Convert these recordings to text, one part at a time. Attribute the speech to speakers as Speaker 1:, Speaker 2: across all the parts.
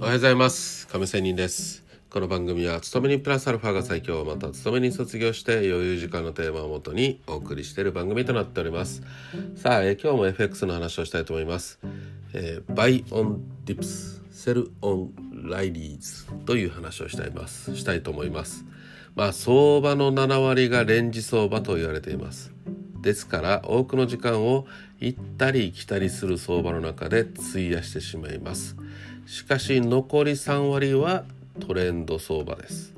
Speaker 1: おはようございます。亀仙人です。この番組は勤めにプラスアルファが最強また勤めに卒業して余裕時間のテーマをもとにお送りしている番組となっております。さあ、え今日も FX の話をしたいと思います、えー、 buy on dips, sell on rallies という話をしたいます。したいと思います。まあ相場の7割がレンジ相場と言われています。ですから多くの時間を行ったり来たりする相場の中で費やしてしまいます。しかし残り3割はトレンド相場です。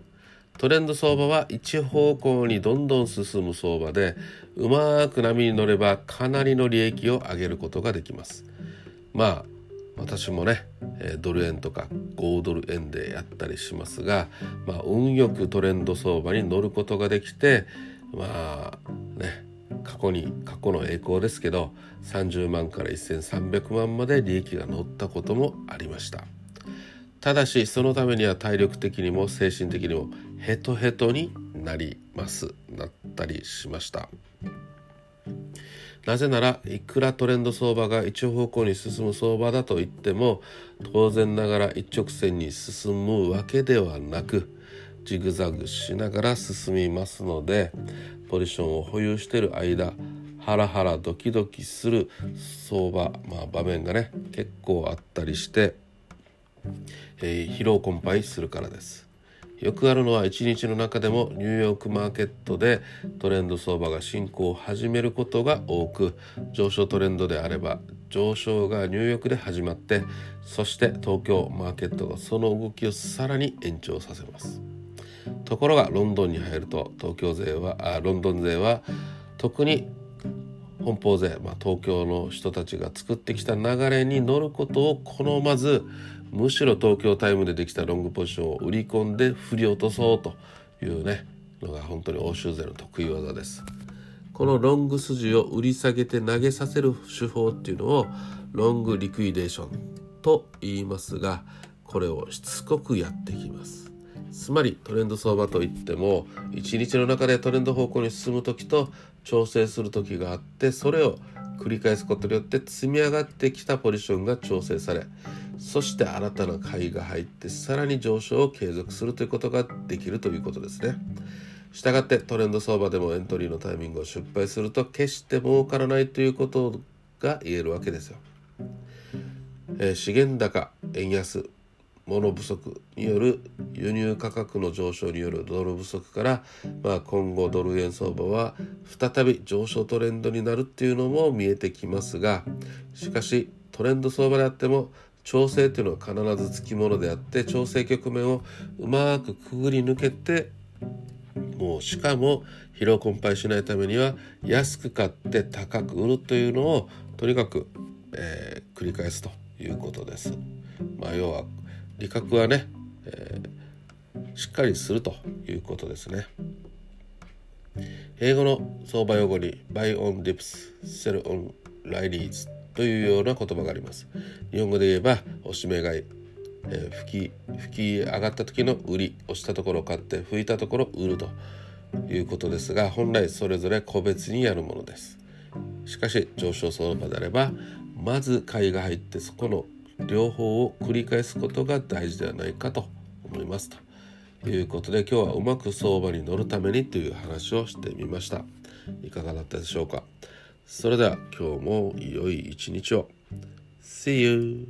Speaker 1: トレンド相場は一方向にどんどん進む相場でうまく波に乗ればかなりの利益を上げることができます。まあ私もねドル円とか5ドル円でやったりしますが、まあ、運よくトレンド相場に乗ることができてまあね過去に過去の栄光ですけど30万から1300万まで利益が乗ったこともありました。ただしそのためには体力的にも精神的にもヘトヘトになります。なったりしました。なぜならいくらトレンド相場が一方向に進む相場だと言っても当然ながら一直線に進むわけではなくジグザグしながら進みますのでポジションを保有している間ハラハラドキドキする相場、まあ、場面がね結構あったりして、えー、疲労困憊するからです。よくあるのは一日の中でもニューヨークマーケットでトレンド相場が進行を始めることが多く上昇トレンドであれば上昇がニューヨークで始まってそして東京マーケットがその動きをさらに延長させます。ところがロンドンに入ると東京勢はあロンドン勢は特に本邦勢、まあ、東京の人たちが作ってきた流れに乗ることを好まずむしろ東京タイムでできたロングポジションを売り込んで振り落とそうというねのが本当に欧州勢の得意技です。このロング筋を売り下げて投げさせる手法っていうのをロングリクイデーションと言いますがこれをしつこくやってきます。つまりトレンド相場といっても一日の中でトレンド方向に進む時と調整する時があってそれを繰り返すことによって積み上がってきたポジションが調整されそして新たな買いが入ってさらに上昇を継続するということができるということですね。したがってトレンド相場でもエントリーのタイミングを失敗すると決して儲からないということが言えるわけですよ。えー、資源高円安物不足による輸入価格の上昇によるドル不足から、まあ、今後ドル円相場は再び上昇トレンドになるっていうのも見えてきますがしかしトレンド相場であっても調整というのは必ずつきものであって調整局面をうまくくぐり抜けてもうしかも疲労困憊しないためには安く買って高く売るというのをとにかく、えー、繰り返すということです。まあ、要は利確はね、えー、しっかりするということですね。英語の相場用語に Buy on dips, Sell on Rileys というような言葉があります。日本語で言えばおしめ買い、えー、吹き吹き上がった時の売り押したところ買って吹いたところ売るということですが本来それぞれ個別にやるものです。しかし上昇相場であればまず買いが入ってそこの両方を繰り返すことが大事ではないかと思いますと。いうことで今日はうまく相場に乗るためにという話をしてみました。いかがだったでしょうか？それでは今日も良い一日を。See you!